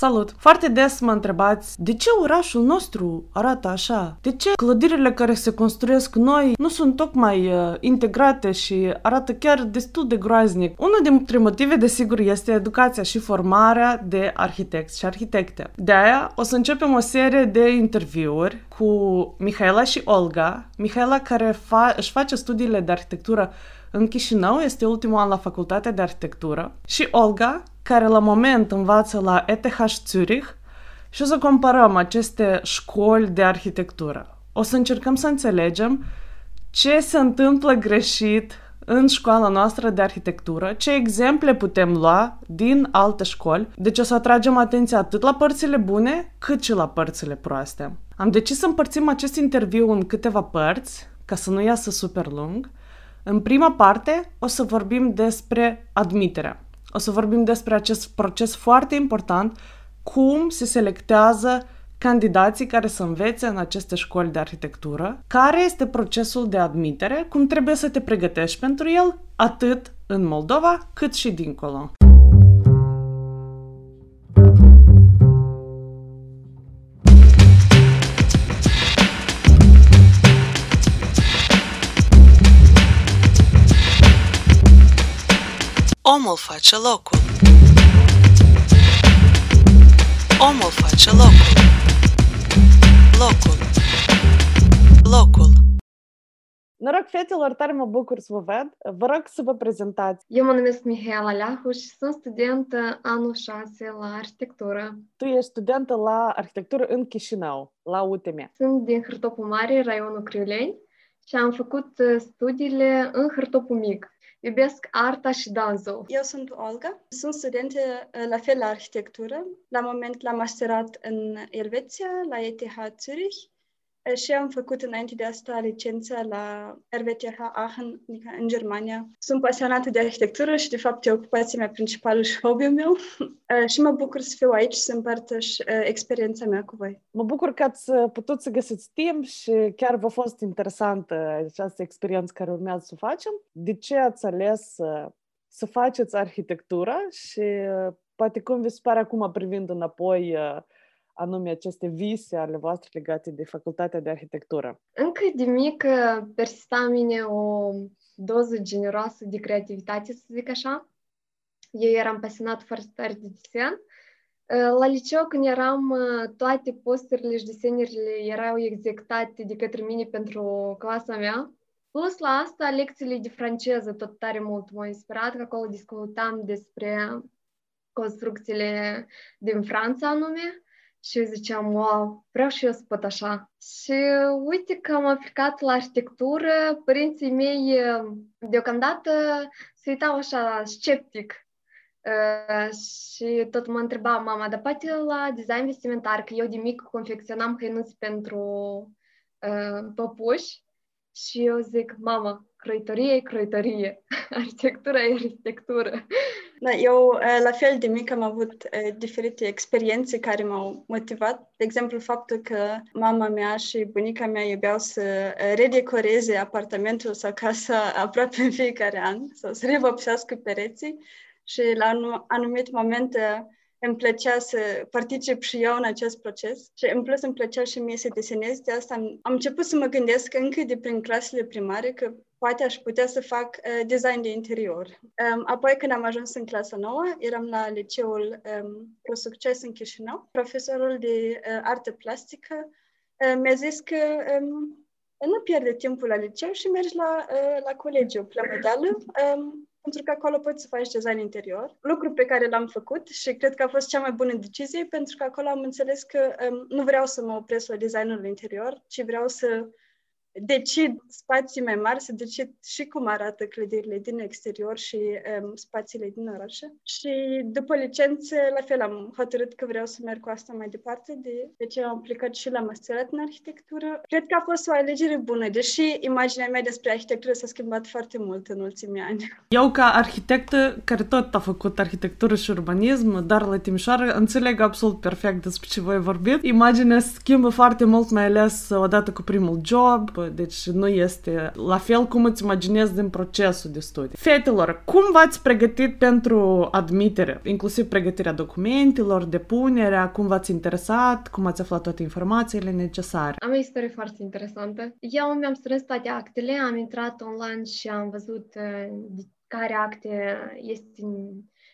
Salut! Foarte des mă întrebați de ce orașul nostru arată așa? De ce clădirile care se construiesc noi nu sunt tocmai uh, integrate și arată chiar destul de groaznic? Unul dintre motive, desigur, este educația și formarea de arhitecți și arhitecte. De aia o să începem o serie de interviuri cu Mihaela și Olga. Mihaela care fa- își face studiile de arhitectură în Chișinău, este ultimul an la facultatea de arhitectură, și Olga, care la moment învață la ETH Zurich și o să comparăm aceste școli de arhitectură. O să încercăm să înțelegem ce se întâmplă greșit în școala noastră de arhitectură, ce exemple putem lua din alte școli, deci o să atragem atenția atât la părțile bune, cât și la părțile proaste. Am decis să împărțim acest interviu în câteva părți, ca să nu iasă super lung. În prima parte o să vorbim despre admiterea. O să vorbim despre acest proces foarte important, cum se selectează candidații care să învețe în aceste școli de arhitectură, care este procesul de admitere, cum trebuie să te pregătești pentru el, atât în Moldova, cât și dincolo. Omul face locul. Omul face locul. Locul. Locul. Noroc, fetelor, tare mă bucur să vă ved. Vă rog să vă prezentați. Eu mă numesc Mihaela Leahu și sunt studentă anul 6 la arhitectură. Tu ești studentă la arhitectură în Chișinău, la UTM. Sunt din Hârtopul Mare, raionul Criuleni și am făcut uh, studiile în Hârtopul Mic. Iubesc arta și dansul. Eu sunt Olga, sunt studentă uh, la fel la arhitectură. La moment l-am masterat în Elveția, la ETH Zurich și am făcut înainte de asta licența la RWTH Aachen, adică în Germania. Sunt pasionată de arhitectură și, de fapt, e ocupația mea principală și hobby-ul meu. și mă bucur să fiu aici și să împărtăș experiența mea cu voi. Mă bucur că ați putut să găsiți timp și chiar v-a fost interesantă această experiență care urmează să o facem. De ce ați ales să, să faceți arhitectură și poate cum vi se pare acum privind înapoi anume aceste vise ale voastre legate de facultatea de arhitectură? Încă de mică persista în mine o doză generoasă de creativitate, să zic așa. Eu eram pasionat foarte tare de desen. La liceu, când eram, toate posterile și desenurile erau executate de către mine pentru clasa mea. Plus la asta, lecțiile de franceză tot tare mult m-au inspirat, că acolo discutam despre construcțiile din Franța anume. Și eu ziceam, wow, vreau și eu să pot așa. Și uite că am aplicat la arhitectură, părinții mei deocamdată se uitau așa sceptic. Uh, și tot mă întreba mama, dar poate la design vestimentar, că eu de mic confecționam hăinuți pentru uh, păpuși și eu zic, mama, croitorie e croitorie, arhitectura e arhitectură. Da, eu, la fel de mic, am avut diferite experiențe care m-au motivat. De exemplu, faptul că mama mea și bunica mea iubeau să redecoreze apartamentul sau casa aproape în fiecare an, sau să revopsească pereții. Și la un anumit moment îmi plăcea să particip și eu în acest proces și în plus îmi plăcea și mie să desenez. De asta am, am început să mă gândesc încă de prin clasele primare că poate aș putea să fac uh, design de interior. Um, apoi când am ajuns în clasa nouă, eram la liceul um, Pro Succes în Chișinău. Profesorul de uh, artă plastică uh, mi-a zis că um, nu pierde timpul la liceu și mergi la, uh, la colegiu Plămădeală. Um, pentru că acolo poți să faci design interior, lucru pe care l-am făcut și cred că a fost cea mai bună decizie, pentru că acolo am înțeles că um, nu vreau să mă opresc la designul interior, ci vreau să decid spații mai mari, să decid și cum arată clădirile din exterior și um, spațiile din orașe. Și după licență, la fel, am hotărât că vreau să merg cu asta mai departe, de, de ce am aplicat și la masterat în arhitectură. Cred că a fost o alegere bună, deși imaginea mea despre arhitectură s-a schimbat foarte mult în ultimii ani. Eu, ca arhitectă, care tot a făcut arhitectură și urbanism, dar la Timișoara, înțeleg absolut perfect despre ce voi vorbit. Imaginea se schimbă foarte mult, mai ales odată cu primul job, deci nu este la fel cum îți imaginezi din procesul de studii. Fetelor, cum v-ați pregătit pentru admitere? Inclusiv pregătirea documentelor, depunerea, cum v-ați interesat, cum ați aflat toate informațiile necesare? Am o istorie foarte interesantă. Eu mi-am strâns toate actele, am intrat online și am văzut uh, care acte este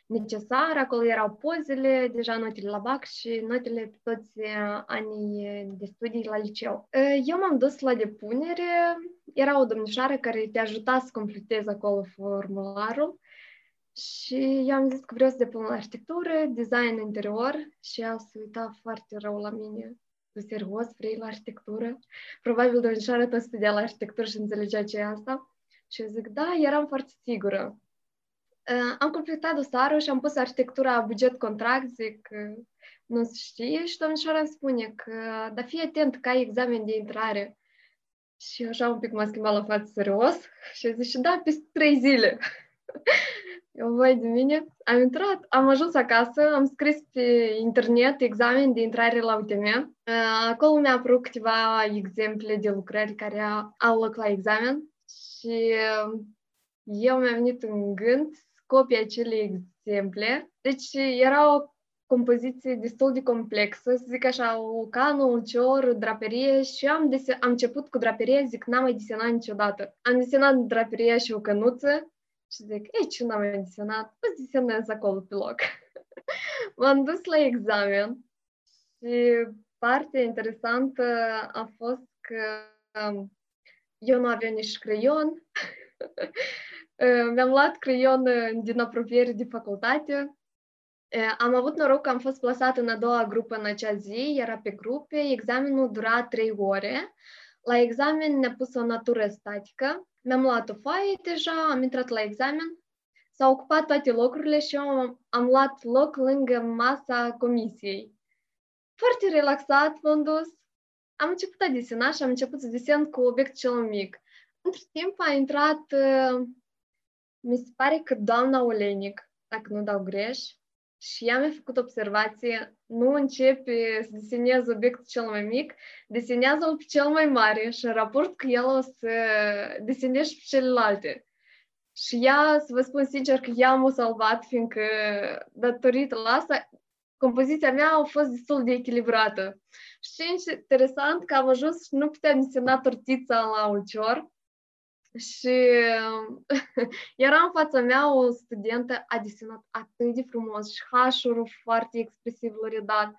necesar. Acolo erau pozele, deja notele la BAC și notele pe toți anii de studii la liceu. Eu m-am dus la depunere, era o domnișoară care te ajuta să completezi acolo formularul și eu am zis că vreau să depun la arhitectură, design interior și ea se uita foarte rău la mine. Tu serios vrei la arhitectură? Probabil domnișoara tot studia la arhitectură și înțelegea ce e asta. Și eu zic, da, eram foarte sigură. Uh, am completat dosarul și am pus arhitectura buget-contract, zic, uh, nu se știe și domnișoara îmi spune că, dar fii atent că ai examen de intrare. Și așa un pic m-a schimbat la față serios și zic, și da, peste trei zile. Eu voi de mine, am intrat, am ajuns acasă, am scris pe internet examen de intrare la UTM. Uh, acolo mi-a apărut câteva exemple de lucrări care au loc la examen și eu mi-am venit în gând copii acelei exemple. Deci era o compoziție destul de complexă, să zic așa, o cană, un cior, o draperie și am, dese- am început cu draperie, zic, n-am mai desenat niciodată. Am desenat draperia și o cănuță și zic, ei, ce n-am mai desenat? O desenez acolo pe loc. M-am dus la examen și partea interesantă a fost că um, eu nu aveam nici creion, Mi-am luat creion din apropiere de facultate. Am avut noroc că am fost plasat în a doua grupă în acea zi, era pe grupe, examenul dura trei ore. La examen ne-a pus o natură statică. Mi-am luat o foaie deja, am intrat la examen, s-au ocupat toate locurile și eu am, am luat loc lângă masa comisiei. Foarte relaxat m-am dus. Am început a desena și am început să desen cu obiect cel mic. Între timp a intrat mi se pare că doamna Olenic, dacă nu dau greș, și ea mi-a făcut observație, nu începe să deseneze obiectul cel mai mic, desenează-l pe cel mai mare și în raport cu el o să desenezi pe celelalte. Și ea, să vă spun sincer că ea m-a salvat, fiindcă datorită la asta, compoziția mea a fost destul de echilibrată. Și interesant că am ajuns și nu puteam desena tortița la ulcior, și era în fața mea o studentă, a desenat atât de frumos și hașurul foarte expresiv l-a redat.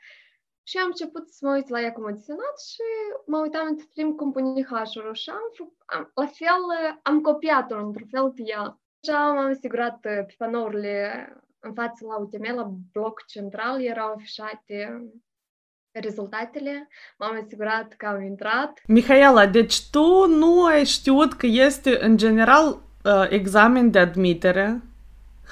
Și am început să mă uit la ea cum a desenat și mă uitam între timp cum pune hașurul și am, am, la fel am copiat-o într-un fel pe ea. Și am asigurat pe panourile în față la UTM, la bloc central, erau afișate rezultatele, m-am asigurat că au intrat. Mihaela, deci tu nu ai știut că este în general uh, examen de admitere,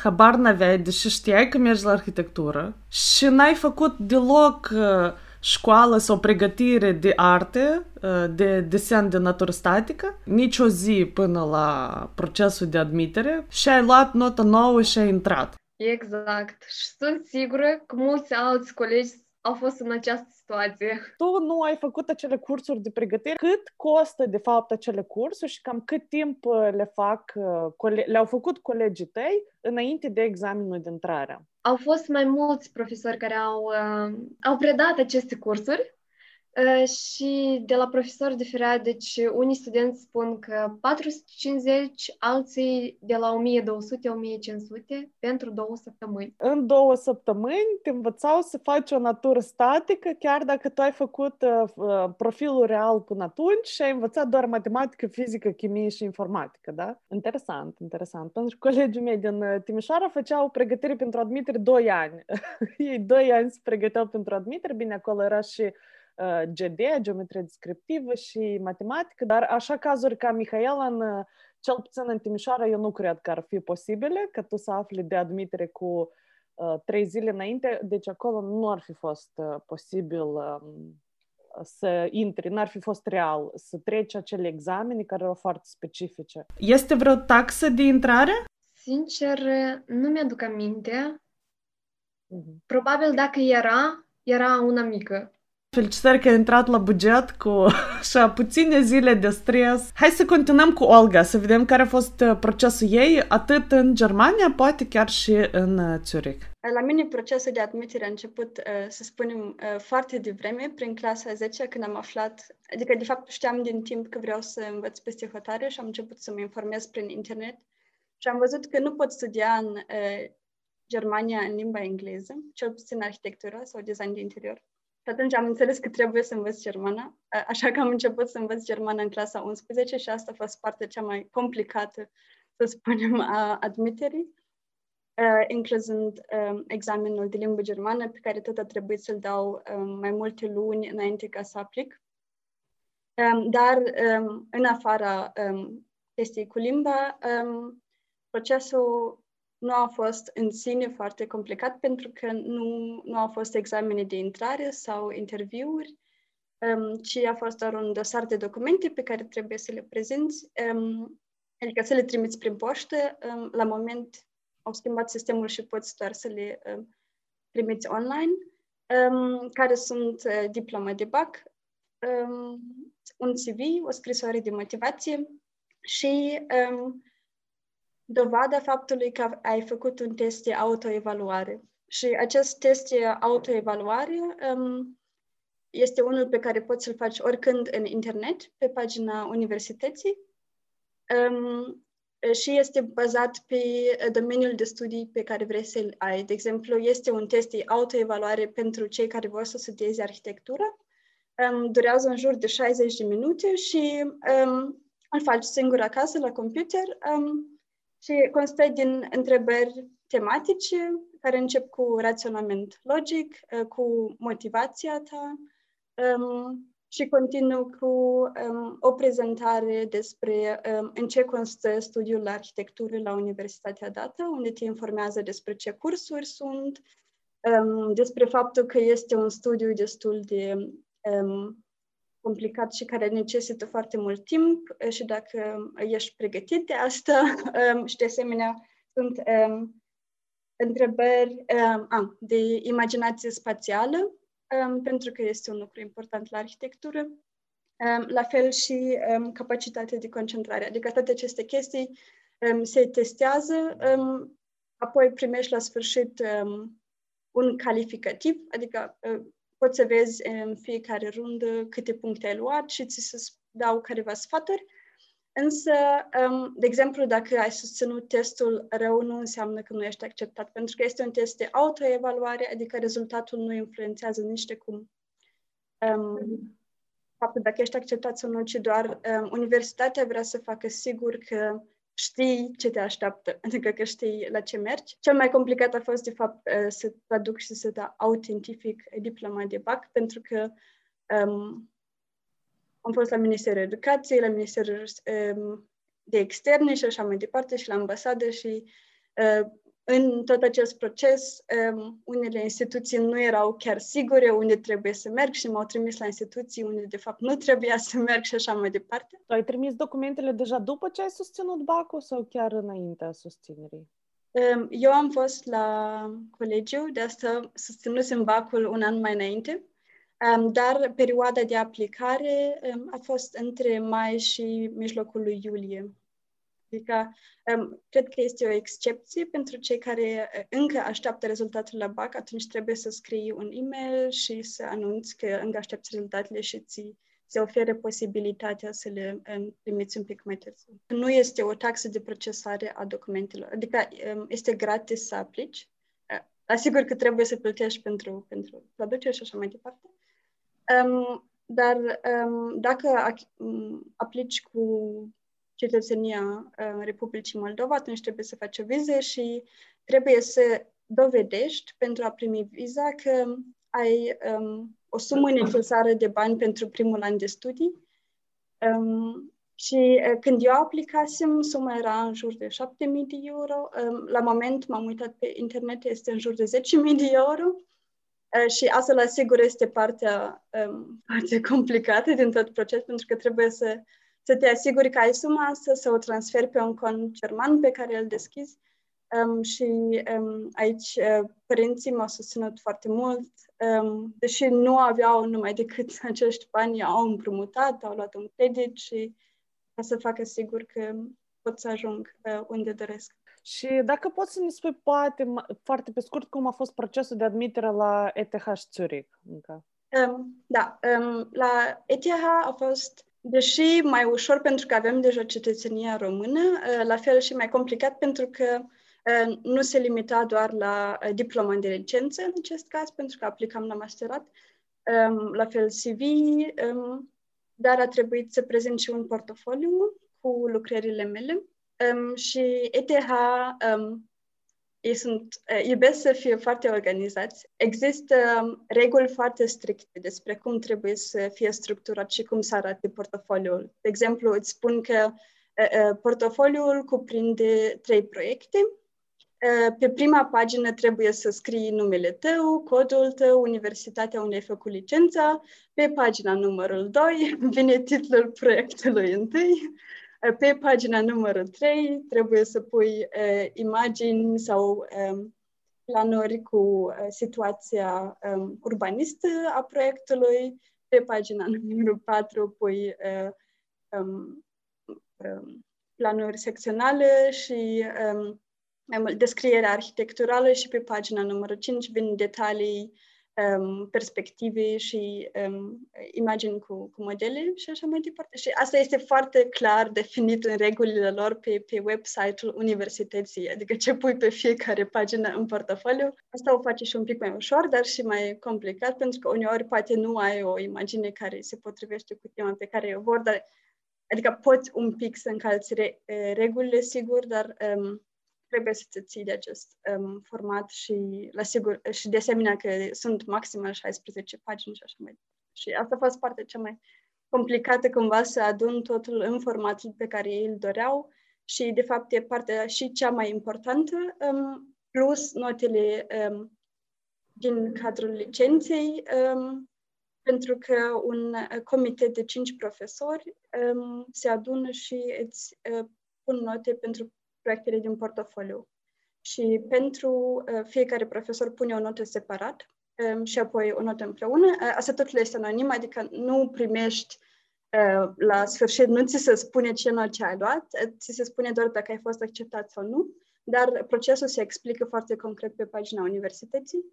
habar n-aveai, deși știai că mergi la arhitectură și n-ai făcut deloc uh, școală sau pregătire de arte, uh, de desen de natură statică, nici o zi până la procesul de admitere și ai luat notă nouă și ai intrat. Exact. Și sunt sigură că mulți alți colegi au fost în această situație. Tu nu ai făcut acele cursuri de pregătire. Cât costă, de fapt, acele cursuri și cam cât timp uh, le fac, uh, le-au făcut colegii tăi înainte de examenul de intrare? Au fost mai mulți profesori care au, uh, au predat aceste cursuri și de la profesor diferea, deci unii studenți spun că 450, alții de la 1200-1500 pentru două săptămâni. În două săptămâni te învățau să faci o natură statică, chiar dacă tu ai făcut uh, profilul real până atunci și ai învățat doar matematică, fizică, chimie și informatică, da? Interesant, interesant. Pentru că colegii mei din Timișoara făceau pregătire pentru admitere 2 ani. Ei 2 ani se pregăteau pentru admitere, bine, acolo era și GD, geometrie descriptivă și matematică, dar așa cazuri ca Mihaela, în, cel puțin în Timișoara, eu nu cred că ar fi posibile, că tu să afli de admitere cu uh, trei zile înainte, deci acolo nu ar fi fost uh, posibil um, să intri, n-ar fi fost real să treci acele examene care erau foarte specifice. Este vreo taxă de intrare? Sincer, nu mi-aduc aminte. Uh-huh. Probabil dacă era, era una mică. Felicitări că ai intrat la buget cu așa puține zile de stres. Hai să continuăm cu Olga, să vedem care a fost uh, procesul ei, atât în Germania, poate chiar și în uh, Zurich. La mine procesul de admitere a început, uh, să spunem, foarte devreme, prin clasa 10, când am aflat, adică de fapt știam din timp că vreau să învăț peste hotare și am început să mă informez prin internet și am văzut că nu pot studia în Germania în limba engleză, cel puțin arhitectură sau design de interior. Și atunci am înțeles că trebuie să învăț germana, așa că am început să învăț germană în clasa 11 și asta a fost partea cea mai complicată, să spunem, a admiterii, incluzând examenul de limbă germană, pe care tot a trebuit să-l dau mai multe luni înainte ca să aplic. Dar în afara chestii cu limba, procesul nu a fost în sine foarte complicat pentru că nu, nu au fost examene de intrare sau interviuri, um, ci a fost doar un dosar de documente pe care trebuie să le prezinți, um, adică să le trimiți prin poștă. Um, la moment au schimbat sistemul și poți doar să le um, trimiți online, um, care sunt uh, diploma de BAC, um, un CV, o scrisoare de motivație și um, dovada faptului că ai făcut un test de autoevaluare. Și acest test de autoevaluare um, este unul pe care poți să-l faci oricând în internet, pe pagina universității, um, și este bazat pe domeniul de studii pe care vrei să-l ai. De exemplu, este un test de autoevaluare pentru cei care vor să studieze arhitectură. Um, durează în jur de 60 de minute și um, îl faci singur acasă la computer. Um, și constă din întrebări tematice care încep cu raționament logic, uh, cu motivația ta um, și continuu cu um, o prezentare despre um, în ce constă studiul la arhitectură la Universitatea Dată, unde te informează despre ce cursuri sunt, um, despre faptul că este un studiu destul de um, complicat și care necesită foarte mult timp eh, și dacă ești pregătit de asta um, și de asemenea sunt um, întrebări um, a, de imaginație spațială, um, pentru că este un lucru important la arhitectură, um, la fel și um, capacitatea de concentrare, adică toate aceste chestii um, se testează, um, apoi primești la sfârșit um, un calificativ, adică uh, poți să vezi în fiecare rundă câte puncte ai luat și ți se dau careva sfaturi. Însă, um, de exemplu, dacă ai susținut testul rău, nu înseamnă că nu ești acceptat, pentru că este un test de autoevaluare, adică rezultatul nu influențează nici de cum um, faptul dacă ești acceptat sau nu, ci doar um, universitatea vrea să facă sigur că știi ce te așteaptă, adică că știi la ce mergi. Cel mai complicat a fost, de fapt, uh, să traduc și să da autentific diploma de BAC, pentru că um, am fost la Ministerul Educației, la Ministerul um, de Externe și așa mai departe și la ambasadă și uh, în tot acest proces, um, unele instituții nu erau chiar sigure unde trebuie să merg și m-au trimis la instituții unde, de fapt, nu trebuia să merg și așa mai departe. Tu ai trimis documentele deja după ce ai susținut BAC-ul sau chiar înaintea susținerii? Um, eu am fost la colegiu, de asta susținusem BAC-ul un an mai înainte, um, dar perioada de aplicare um, a fost între mai și mijlocul lui iulie. Adică, um, cred că este o excepție pentru cei care uh, încă așteaptă rezultatul la BAC, atunci trebuie să scrii un e-mail și să anunți că încă aștepți rezultatele și ți se oferă posibilitatea să le um, primiți un pic mai târziu. Nu este o taxă de procesare a documentelor, adică um, este gratis să aplici. Uh, asigur că trebuie să plătești pentru, pentru traducere și așa mai departe. Um, dar um, dacă um, aplici cu cetățenia uh, Republicii Moldova, atunci trebuie să faci o viză și trebuie să dovedești pentru a primi viza că ai um, o sumă necesară de bani pentru primul an de studii. Um, și uh, când eu aplicasem, suma era în jur de 7.000 de euro. Um, la moment m-am uitat pe internet, este în jur de 10.000 de euro. Uh, și asta, la sigur, este partea, um, partea complicată din tot procesul, pentru că trebuie să să te asiguri că ai suma asta, să o transferi pe un cont german pe care îl deschizi Um, și um, aici uh, părinții m-au susținut foarte mult, um, deși nu aveau numai decât acești bani, au împrumutat, au luat un credit și ca să facă sigur că pot să ajung uh, unde doresc. Și dacă poți să ne spui poate foarte pe scurt cum a fost procesul de admitere la ETH Zurich încă. Um, da, um, la ETH a fost, deși mai ușor pentru că avem deja cetățenia română, uh, la fel și mai complicat pentru că uh, nu se limita doar la uh, diploma de licență în acest caz, pentru că aplicam la masterat, um, la fel CV, um, dar a trebuit să prezint și un portofoliu cu lucrările mele um, și ETH um, ei sunt, uh, iubesc să fie foarte organizați. Există um, reguli foarte stricte despre cum trebuie să fie structurat și cum să arate portofoliul. De exemplu, îți spun că uh, uh, portofoliul cuprinde trei proiecte. Uh, pe prima pagină trebuie să scrii numele tău, codul tău, universitatea unde ai făcut licența. Pe pagina numărul 2 vine titlul proiectului întâi pe pagina numărul 3 trebuie să pui uh, imagini sau um, planuri cu uh, situația um, urbanistă a proiectului. Pe pagina numărul 4 pui uh, um, um, planuri secționale și um, mai mult descrierea arhitecturală și pe pagina numărul 5 vin detalii um, perspective și um, imagini cu, cu modele și așa mai departe. Și asta este foarte clar definit în regulile lor pe, pe website-ul universității, adică ce pui pe fiecare pagină în portofoliu. Asta o face și un pic mai ușor, dar și mai complicat, pentru că uneori poate nu ai o imagine care se potrivește cu tema pe care o vor, dar adică poți un pic să încalți re, regulile, sigur, dar um, trebuie să te ții de acest um, format și, la sigur, și de asemenea că sunt maximal 16 pagini și așa mai departe. Și asta a fost partea cea mai complicată cumva să adun totul în formatul pe care ei îl doreau și de fapt e partea și cea mai importantă, um, plus notele um, din cadrul licenței, um, pentru că un comitet de cinci profesori um, se adună și îți uh, pun note pentru proiectele din portofoliu. Și pentru uh, fiecare profesor pune o notă separat um, și apoi o notă împreună. Uh, asta totul este anonim, adică nu primești uh, la sfârșit, nu ți se spune ce notă ai luat, ți se spune doar dacă ai fost acceptat sau nu, dar procesul se explică foarte concret pe pagina universității.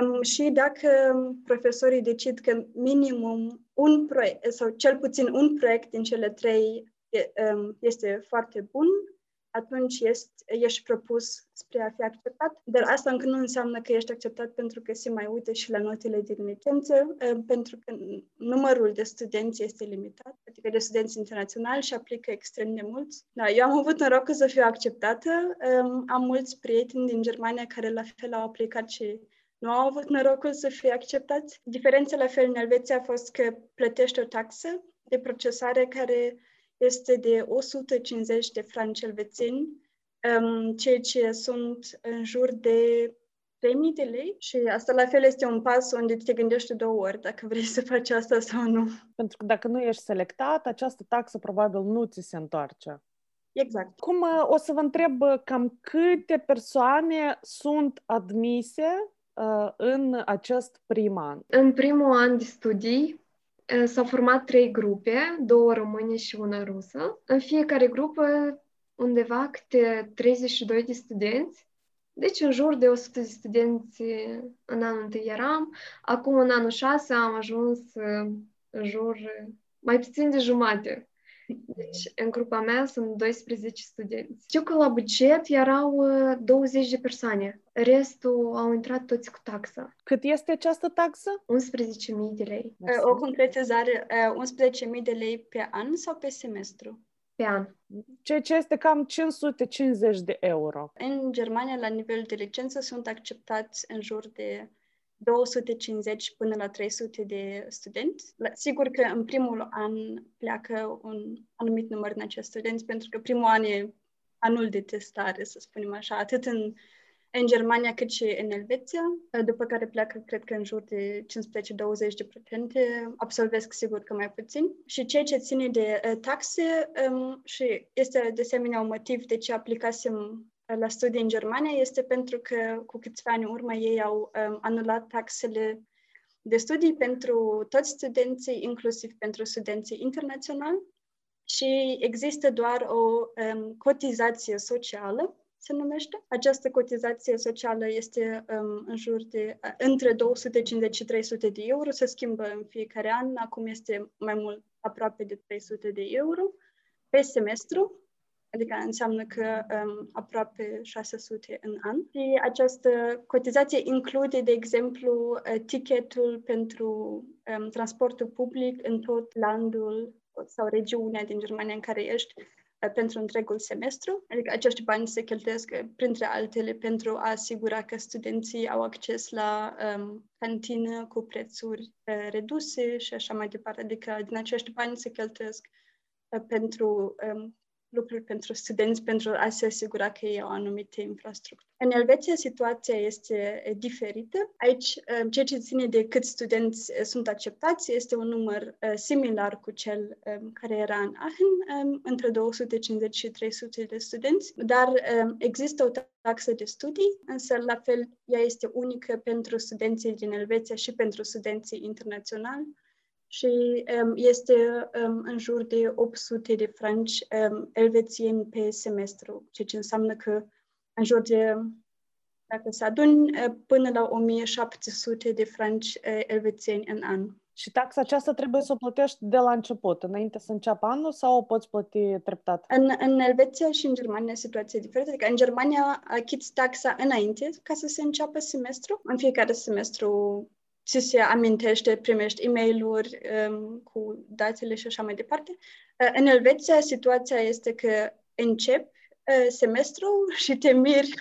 Um, și dacă profesorii decid că minimum un proiect sau cel puțin un proiect din cele trei um, este foarte bun, atunci ești, ești propus spre a fi acceptat, dar asta încă nu înseamnă că ești acceptat pentru că se mai uită și la notele din licență, eh, pentru că numărul de studenți este limitat, adică de studenți internaționali și aplică extrem de mulți. Da, eu am avut norocul să fiu acceptată, am mulți prieteni din Germania care la fel au aplicat și nu au avut norocul să fie acceptați. Diferența la fel în Elveția a fost că plătești o taxă de procesare care este de 150 de franci elvețeni, um, ceea ce sunt în jur de 3000 de lei și asta la fel este un pas unde te gândești două ori dacă vrei să faci asta sau nu. Pentru că dacă nu ești selectat, această taxă probabil nu ți se întoarce. Exact. Cum uh, o să vă întreb uh, cam câte persoane sunt admise uh, în acest prim an? În primul an de studii S-au format trei grupe, două române și una rusă. În fiecare grupă undeva câte 32 de studenți. Deci în jur de 100 de studenți în anul întâi eram. Acum în anul 6 am ajuns în jur mai puțin de jumate. Deci, în grupa mea sunt 12 studenți. Știu că la buget erau 20 de persoane. Restul au intrat toți cu taxa. Cât este această taxă? 11.000 de lei. O concretizare, 11.000 de lei pe an sau pe semestru? Pe an. Ceea ce este cam 550 de euro. În Germania, la nivel de licență, sunt acceptați în jur de 250 până la 300 de studenți. Sigur că în primul an pleacă un anumit număr din acești studenți, pentru că primul an e anul de testare, să spunem așa, atât în, în Germania cât și în Elveția, după care pleacă, cred că în jur de 15-20 de procente, absolvesc sigur că mai puțin. Și ceea ce ține de uh, taxe um, și este de asemenea un motiv de ce aplicasem la studii în Germania este pentru că cu câțiva ani în urmă ei au um, anulat taxele de studii pentru toți studenții, inclusiv pentru studenții internaționali și există doar o um, cotizație socială, se numește. Această cotizație socială este um, în jur de uh, între 250 și 300 de euro, se schimbă în fiecare an, acum este mai mult aproape de 300 de euro pe semestru, adică înseamnă că um, aproape 600 în an. Și această cotizație include, de exemplu, uh, ticketul pentru um, transportul public în tot landul sau regiunea din Germania în care ești uh, pentru întregul semestru. Adică acești bani se cheltuiesc, uh, printre altele, pentru a asigura că studenții au acces la um, cantină cu prețuri uh, reduse și așa mai departe. Adică din acești bani se cheltuiesc uh, pentru um, lucruri pentru studenți pentru a se asigura că ei au anumite infrastructuri. În Elveția situația este diferită. Aici, ceea ce ține de câți studenți sunt acceptați este un număr similar cu cel care era în Aachen, între 250 și 300 de studenți, dar există o taxă de studii, însă la fel ea este unică pentru studenții din Elveția și pentru studenții internaționali și um, este um, în jur de 800 de franci um, elvețieni pe semestru, ceea ce înseamnă că în jur de, dacă se adun, uh, până la 1700 de franci uh, elvețieni în an. Și taxa aceasta trebuie să o plătești de la început, înainte să înceapă anul, sau o poți plăti treptat? În, în Elveția și în Germania situația diferită. Adică în Germania achiți taxa înainte ca să se înceapă semestru. În fiecare semestru ți se amintește, primești e mail um, cu datele și așa mai departe. Uh, în Elveția, situația este că încep uh, semestru și te miri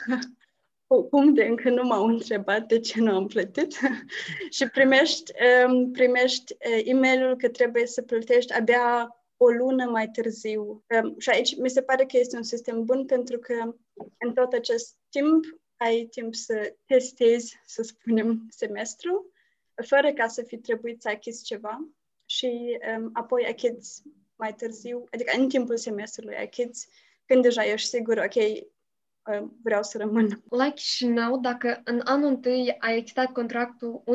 cum de încă nu m-au întrebat de ce nu am plătit și primești, um, primești uh, e mail că trebuie să plătești abia o lună mai târziu. Um, și aici mi se pare că este un sistem bun pentru că în tot acest timp ai timp să testezi, să spunem, semestru fără ca să fi trebuit să achizi ceva și um, apoi achizi mai târziu, adică în timpul semestrului achizi când deja ești sigur, ok, um, vreau să rămân. La Chișinău, dacă în anul întâi a existat contractul 11.000,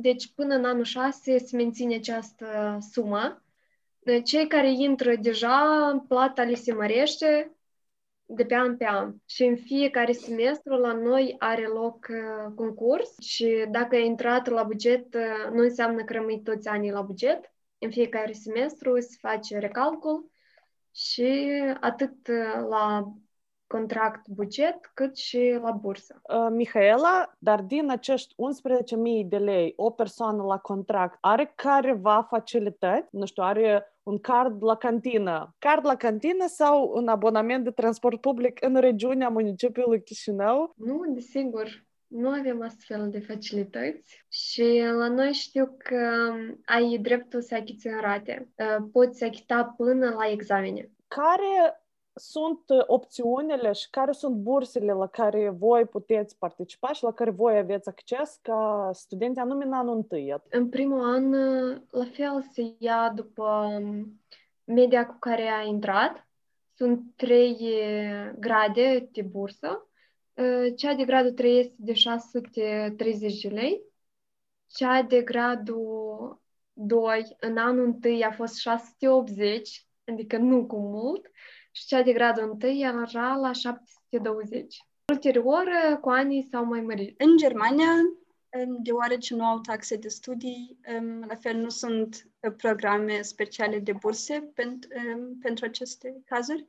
deci până în anul 6 se menține această sumă. Cei care intră deja, plata li se mărește, de pe an pe an. Și în fiecare semestru la noi are loc uh, concurs și dacă ai intrat la buget, uh, nu înseamnă că rămâi toți anii la buget. În fiecare semestru se face recalcul și atât uh, la contract buget, cât și la bursă. Uh, Mihaela, dar din acești 11.000 de lei, o persoană la contract are careva facilități? Nu știu, are un card la cantină, card la cantină sau un abonament de transport public în regiunea municipiului Chișinău? Nu, desigur. Nu avem astfel de facilități și la noi știu că ai dreptul să achiți în rate. Uh, poți achita până la examene. Care sunt opțiunile și care sunt bursele la care voi puteți participa și la care voi aveți acces ca studenți anume în anul întâi? În primul an, la fel, se ia după media cu care a intrat. Sunt trei grade de bursă. Cea de gradul 3 este de 630 de lei. Cea de gradul 2 în anul întâi a fost 680, adică nu cu mult și cea de gradul 1 era la 720. Ulterior, cu anii s-au mai mărit. În Germania, deoarece nu au taxe de studii, la fel nu sunt uh, programe speciale de burse pentru, pentru aceste cazuri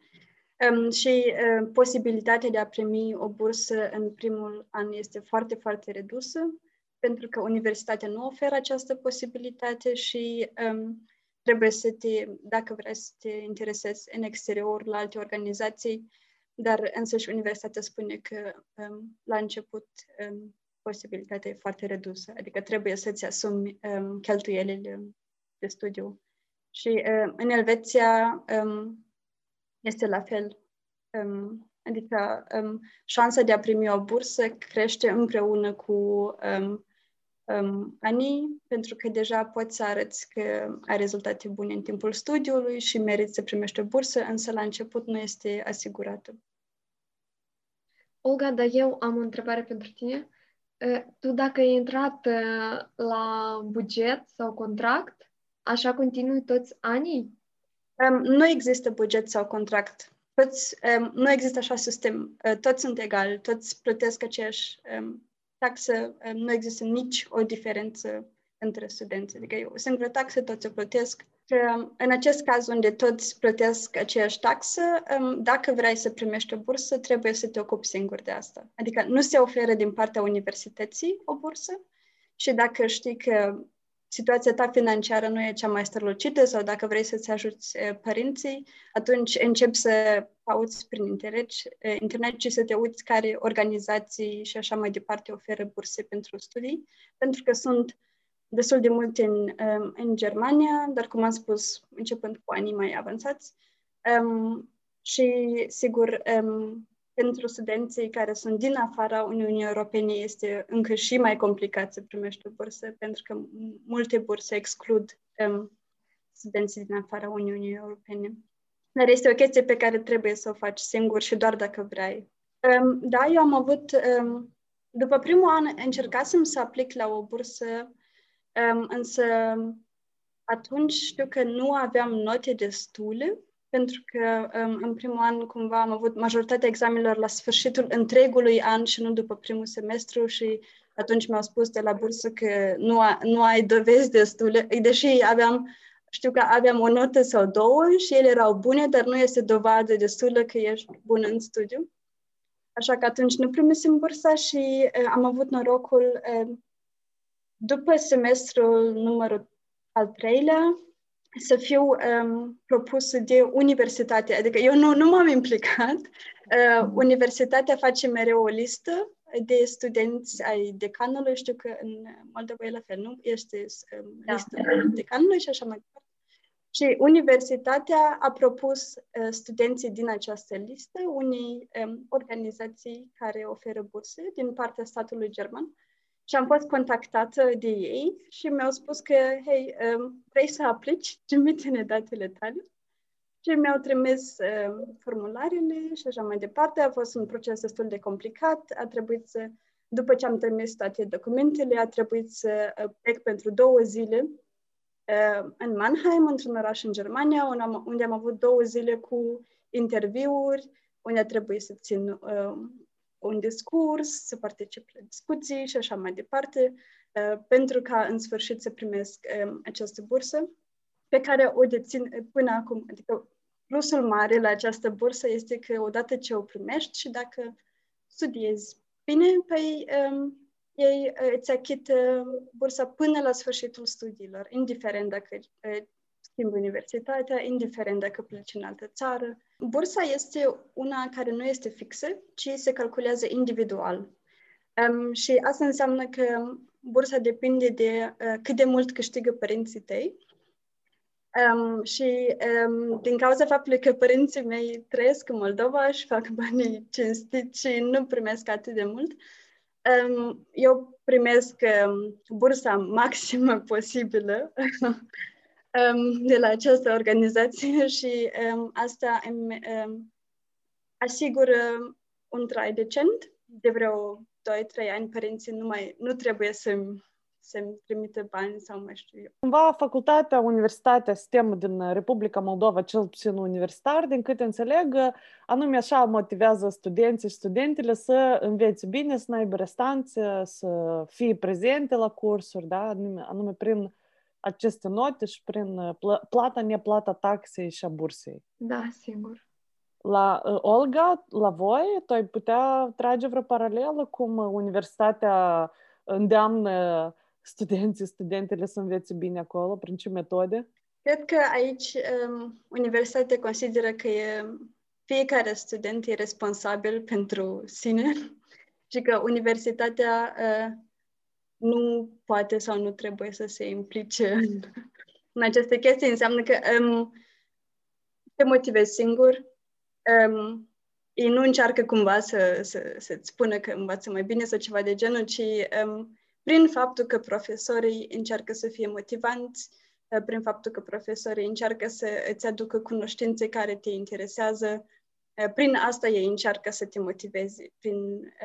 și uh, posibilitatea de a primi o bursă în primul an este foarte, foarte redusă, pentru că universitatea nu oferă această posibilitate și um, trebuie să te, dacă vrei să te interesezi în exterior la alte organizații, dar însăși universitatea spune că um, la început um, posibilitatea e foarte redusă, adică trebuie să-ți asumi um, cheltuielile de studiu. Și um, în Elveția um, este la fel. Um, adică um, șansa de a primi o bursă crește împreună cu um, um, anii, pentru că deja poți să arăți că ai rezultate bune în timpul studiului și meriți să primești o bursă, însă la început nu este asigurată. Olga, dar eu am o întrebare pentru tine. Uh, tu dacă ai intrat uh, la buget sau contract, așa continui toți anii? Um, nu există buget sau contract. Toți, um, nu există așa sistem. Uh, toți sunt egali, toți plătesc aceeași um, taxă, um, nu există nici o diferență între studenți. Adică e o singură taxă, toți o plătesc. Um, în acest caz unde toți plătesc aceeași taxă, um, dacă vrei să primești o bursă, trebuie să te ocupi singur de asta. Adică nu se oferă din partea universității o bursă și dacă știi că situația ta financiară nu e cea mai strălucită sau dacă vrei să-ți ajuți părinții, atunci începi să cauți prin internet, internet și să te uiți care organizații și așa mai departe oferă burse pentru studii, pentru că sunt destul de multe în, în Germania, dar cum am spus, începând cu anii mai avansați. Um, și, sigur, um, pentru studenții care sunt din afara Uniunii Europene este încă și mai complicat să primești o bursă, pentru că multe burse exclud um, studenții din afara Uniunii Europene. Dar este o chestie pe care trebuie să o faci singur și doar dacă vrei. Um, da, eu am avut, um, după primul an, încercasem să aplic la o bursă, um, însă atunci știu că nu aveam note destule pentru că um, în primul an cumva am avut majoritatea examenelor la sfârșitul întregului an și nu după primul semestru și atunci mi-au spus de la bursă că nu, a, nu ai dovezi destule, deși aveam, știu că aveam o notă sau două și ele erau bune, dar nu este dovadă destulă că ești bun în studiu. Așa că atunci nu primisem bursa și uh, am avut norocul uh, după semestrul numărul al treilea, să fiu um, propusă de universitate. Adică eu nu, nu m-am implicat. Uh, universitatea face mereu o listă de studenți ai decanului. Știu că în Moldova e la fel, nu? Este um, da. listă da. decanului și așa mai departe. Și universitatea a propus uh, studenții din această listă unei um, organizații care oferă burse din partea statului german și am fost contactată de ei și mi-au spus că, hei, um, vrei să aplici? Trimite-ne datele tale. Și mi-au trimis um, formularele și așa mai departe. A fost un proces destul de complicat. A trebuit să, după ce am trimis toate documentele, a trebuit să uh, plec pentru două zile uh, în Mannheim, într-un oraș în Germania, unde am, unde am avut două zile cu interviuri, unde a trebuit să țin uh, un discurs, să particip la discuții și așa mai departe, uh, pentru ca în sfârșit să primesc um, această bursă pe care o dețin până acum. Adică plusul mare la această bursă este că odată ce o primești și dacă studiezi bine, păi um, ei uh, îți achită bursa până la sfârșitul studiilor, indiferent dacă uh, schimbi universitatea, indiferent dacă pleci în altă țară. Bursa este una care nu este fixă, ci se calculează individual. Um, și asta înseamnă că bursa depinde de uh, cât de mult câștigă părinții tăi. Um, și um, din cauza faptului că părinții mei trăiesc în Moldova și fac banii cinstit și nu primesc atât de mult, um, eu primesc um, bursa maximă posibilă um, de la această organizație și um, asta îmi um, asigură un trai decent. De vreo 2-3 ani părinții nu, mai, nu trebuie să-mi să-mi trimită bani sau mai știu eu. Cumva facultatea, universitatea, sistemul din Republica Moldova, cel puțin universitar, din câte înțeleg, anume așa motivează studenții și studentele să învețe bine, să n-aibă restanțe, să fie prezente la cursuri, da? anume, anume prin aceste note și prin uh, plata, neplata taxei și a bursei. Da, sigur. La uh, Olga, la voi, tu ai putea trage vreo paralelă cum universitatea îndeamnă studenții, studentele să învețe bine acolo, prin ce metode? Cred că aici um, universitatea consideră că e, fiecare student e responsabil pentru sine și că universitatea uh, nu poate sau nu trebuie să se implice în, în aceste chestii. Înseamnă că um, te motivezi singur, um, ei nu încearcă cumva să, să, să-ți spună că învață mai bine sau ceva de genul, ci um, prin faptul că profesorii încearcă să fie motivanți, uh, prin faptul că profesorii încearcă să îți aducă cunoștințe care te interesează, uh, prin asta ei încearcă să te motiveze, prin,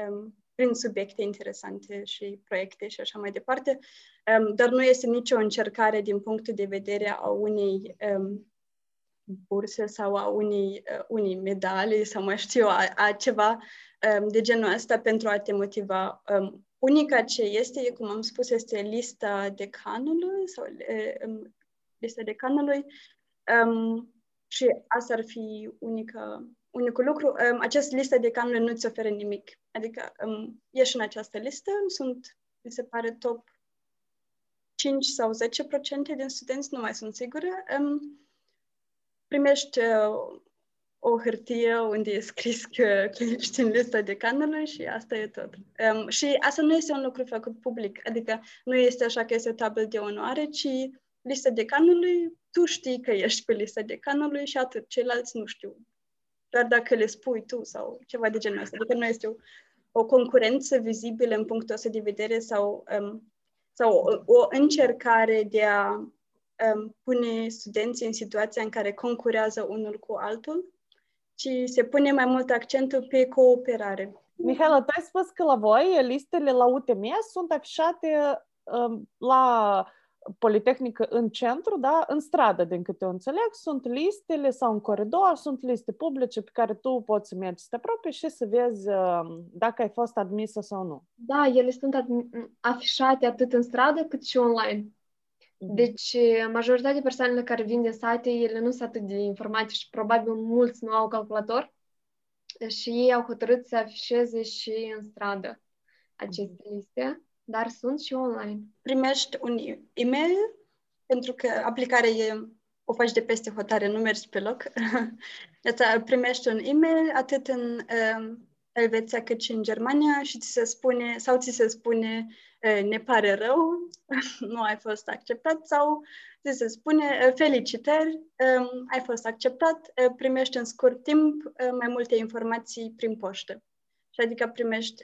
um, prin subiecte interesante și proiecte și așa mai departe, um, dar nu este nicio încercare din punctul de vedere a unei um, burse sau a unei, uh, unei medalii sau mai știu, a, a ceva um, de genul ăsta pentru a te motiva. Um, unica ce este, cum am spus, este lista decanului sau um, lista decanului um, și asta ar fi unica, unicul lucru. Um, această listă decanului nu ți oferă nimic. Adică um, ești în această listă, sunt, mi se pare, top 5 sau 10% din studenți, nu mai sunt sigură. Um, primești uh, o hârtie unde e scris că, că ești în lista decanului și asta e tot. Um, și asta nu este un lucru făcut public, adică nu este așa că este o tablă de onoare, ci lista decanului, tu știi că ești pe lista decanului și atât, ceilalți nu știu. Doar dacă le spui tu sau ceva de genul ăsta. Adică nu este o, o concurență vizibilă în punctul ăsta de vedere sau, um, sau o, o încercare de a um, pune studenții în situația în care concurează unul cu altul, ci se pune mai mult accentul pe cooperare. Mihaela, tu ai spus că la voi listele la UTMS sunt afișate um, la Politehnică în centru, da, în stradă, din câte eu înțeleg, sunt listele sau în coridor, sunt liste publice pe care tu poți să mergi să te apropii și să vezi um, dacă ai fost admisă sau nu. Da, ele sunt afișate atât în stradă cât și online. Mhm. Deci, majoritatea persoanele care vin din sate, ele nu sunt atât de informate și probabil mulți nu au calculator și ei au hotărât să afișeze și în stradă aceste mhm. liste, dar sunt și online. Primești un e-mail, pentru că aplicarea e o faci de peste hotare, nu mergi pe loc. primești un e-mail atât în uh, Elveția cât și în Germania și ți se spune, sau ți se spune ne pare rău, nu ai fost acceptat sau ți se spune felicitări, ai fost acceptat, primești în scurt timp mai multe informații prin poștă. Și adică primești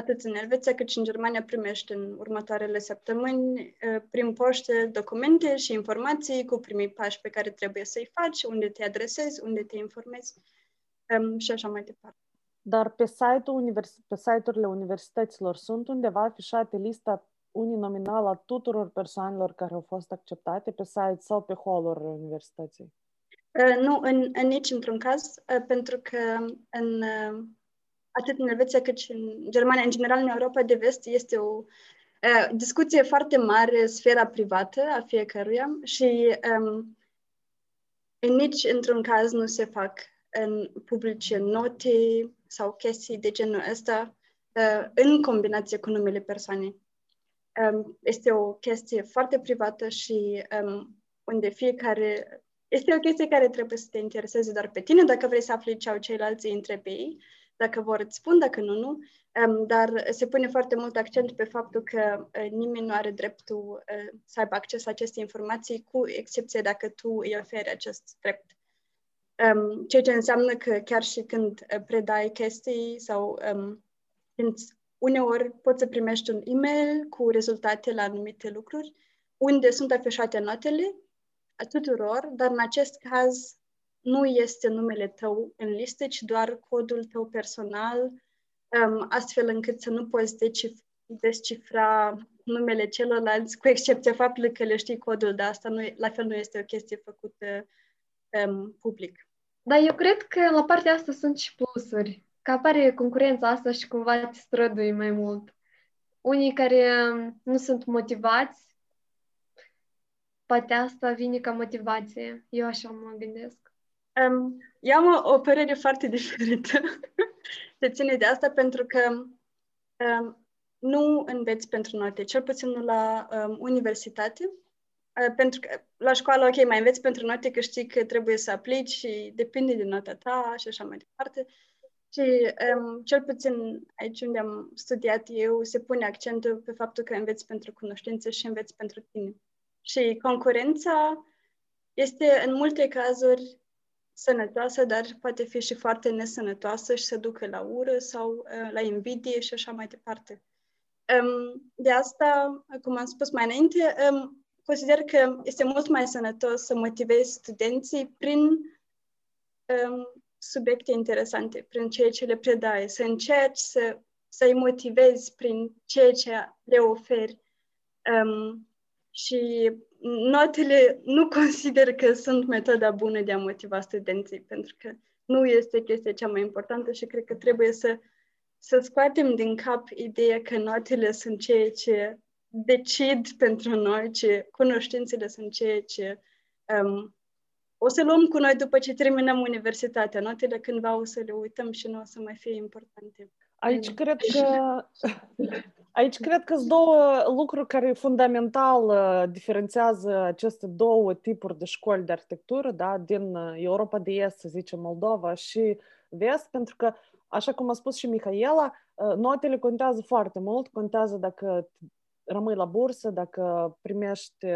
atât în Elveția cât și în Germania primești în următoarele săptămâni prin poștă documente și informații cu primii pași pe care trebuie să-i faci, unde te adresezi, unde te informezi și așa mai departe. Dar pe, site-ul univers- pe site-urile universităților sunt undeva afișate lista uninominală a tuturor persoanelor care au fost acceptate pe site sau pe hall universității? Uh, nu, în, în nici într-un caz, uh, pentru că în, uh, atât în Elveția cât și în Germania, în general în Europa de vest, este o uh, discuție foarte mare, sfera privată a fiecăruia și um, în nici într-un caz nu se fac în publice note sau chestii de genul ăsta uh, în combinație cu numele persoanei. Um, este o chestie foarte privată și um, unde fiecare... Este o chestie care trebuie să te intereseze doar pe tine, dacă vrei să afli ce au ceilalți între pe ei, dacă vor îți spun, dacă nu, nu. Um, dar se pune foarte mult accent pe faptul că uh, nimeni nu are dreptul uh, să aibă acces la aceste informații, cu excepție dacă tu îi oferi acest drept. Um, ceea ce înseamnă că chiar și când uh, predai chestii sau um, când uneori poți să primești un e-mail cu rezultate la anumite lucruri, unde sunt afișate notele a tuturor, dar în acest caz nu este numele tău în listă, ci doar codul tău personal, um, astfel încât să nu poți decif- descifra numele celorlalți, cu excepția faptului că le știi codul, dar asta nu, la fel nu este o chestie făcută um, public. Dar eu cred că la partea asta sunt și plusuri. Că apare concurența asta și cumva te strădui mai mult. Unii care nu sunt motivați, poate asta vine ca motivație. Eu așa mă gândesc. Um, eu am o, o părere foarte diferită. Se ține de asta pentru că um, nu înveți pentru note, cel puțin nu la um, universitate. Uh, pentru că la școală, ok, mai înveți pentru note că știi că trebuie să aplici și depinde de nota ta și așa mai departe. Și um, cel puțin aici unde am studiat eu, se pune accentul pe faptul că înveți pentru cunoștințe și înveți pentru tine. Și concurența este în multe cazuri sănătoasă, dar poate fi și foarte nesănătoasă și să ducă la ură sau uh, la invidie și așa mai departe. Um, de asta, cum am spus mai înainte, um, consider că este mult mai sănătos să motivezi studenții prin um, subiecte interesante prin ceea ce le predai, să încerci să, să-i motivezi prin ceea ce le oferi. Um, și notele nu consider că sunt metoda bună de a motiva studenții, pentru că nu este chestia cea mai importantă și cred că trebuie să, să scoatem din cap ideea că notele sunt ceea ce decid pentru noi, ce cunoștințele sunt ceea ce um, o să luăm cu noi după ce terminăm universitatea. Notele cândva o să le uităm și nu o să mai fie importante. Aici cred că aici cred că sunt două lucruri care fundamental uh, diferențiază aceste două tipuri de școli de arhitectură, da, din uh, Europa de Est, să zicem, Moldova și Vest, pentru că, așa cum a spus și Mihaela, uh, notele contează foarte mult, contează dacă rămâi la bursă, dacă primești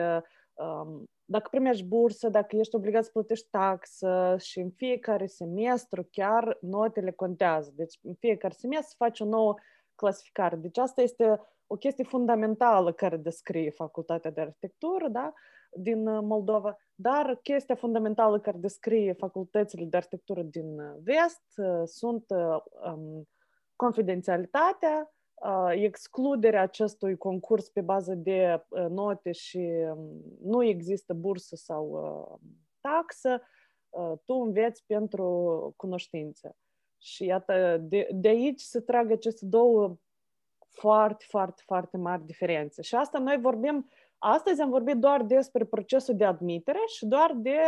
um, dacă primești bursă, dacă ești obligat să plătești taxă și în fiecare semestru chiar notele contează. Deci în fiecare semestru faci o nouă clasificare. Deci asta este o chestie fundamentală care descrie facultatea de arhitectură da? din uh, Moldova, dar chestia fundamentală care descrie facultățile de arhitectură din uh, vest uh, sunt um, confidențialitatea, excluderea acestui concurs pe bază de note și nu există bursă sau taxă, tu înveți pentru cunoștință. Și iată, de, de aici se trag aceste două foarte, foarte, foarte mari diferențe. Și asta noi vorbim, astăzi am vorbit doar despre procesul de admitere și doar de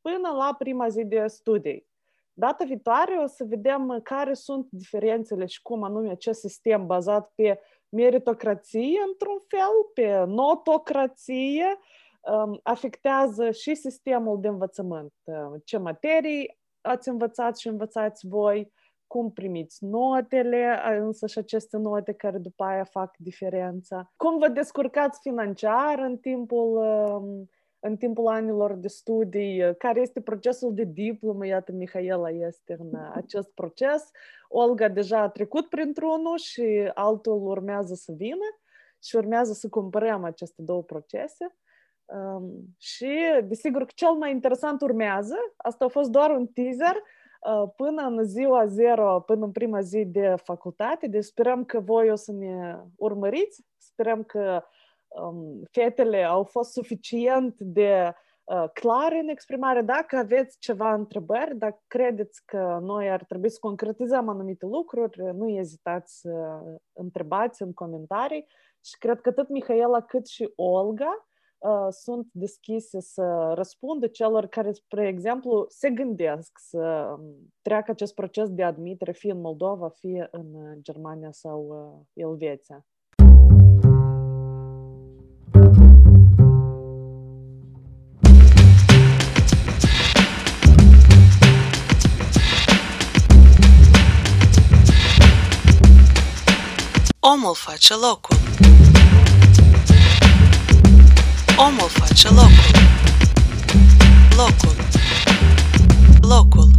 până la prima zi de studii. Data viitoare o să vedem care sunt diferențele și cum anume acest sistem bazat pe meritocrație, într-un fel, pe notocrație, um, afectează și sistemul de învățământ. Um, ce materii ați învățat și învățați voi, cum primiți notele, însă și aceste note care după aia fac diferența. Cum vă descurcați financiar în timpul um, în timpul anilor de studii, care este procesul de diplomă, iată, Mihaela este în acest proces, Olga deja a trecut printr-unul și altul urmează să vină și urmează să comparăm aceste două procese. Um, și, desigur, că cel mai interesant urmează, asta a fost doar un teaser, uh, până în ziua zero, până în prima zi de facultate, deci sperăm că voi o să ne urmăriți, sperăm că um, fetele au fost suficient de uh, clare în exprimare. Dacă aveți ceva întrebări, dacă credeți că noi ar trebui să concretizăm anumite lucruri, nu ezitați să întrebați în comentarii și cred că atât Mihaela cât și Olga uh, sunt deschise să răspundă celor care, spre exemplu, se gândesc să um, treacă acest proces de admitere fie în Moldova, fie în Germania sau uh, Elveția. Omul face locul. Omofaccia local. Local. Local.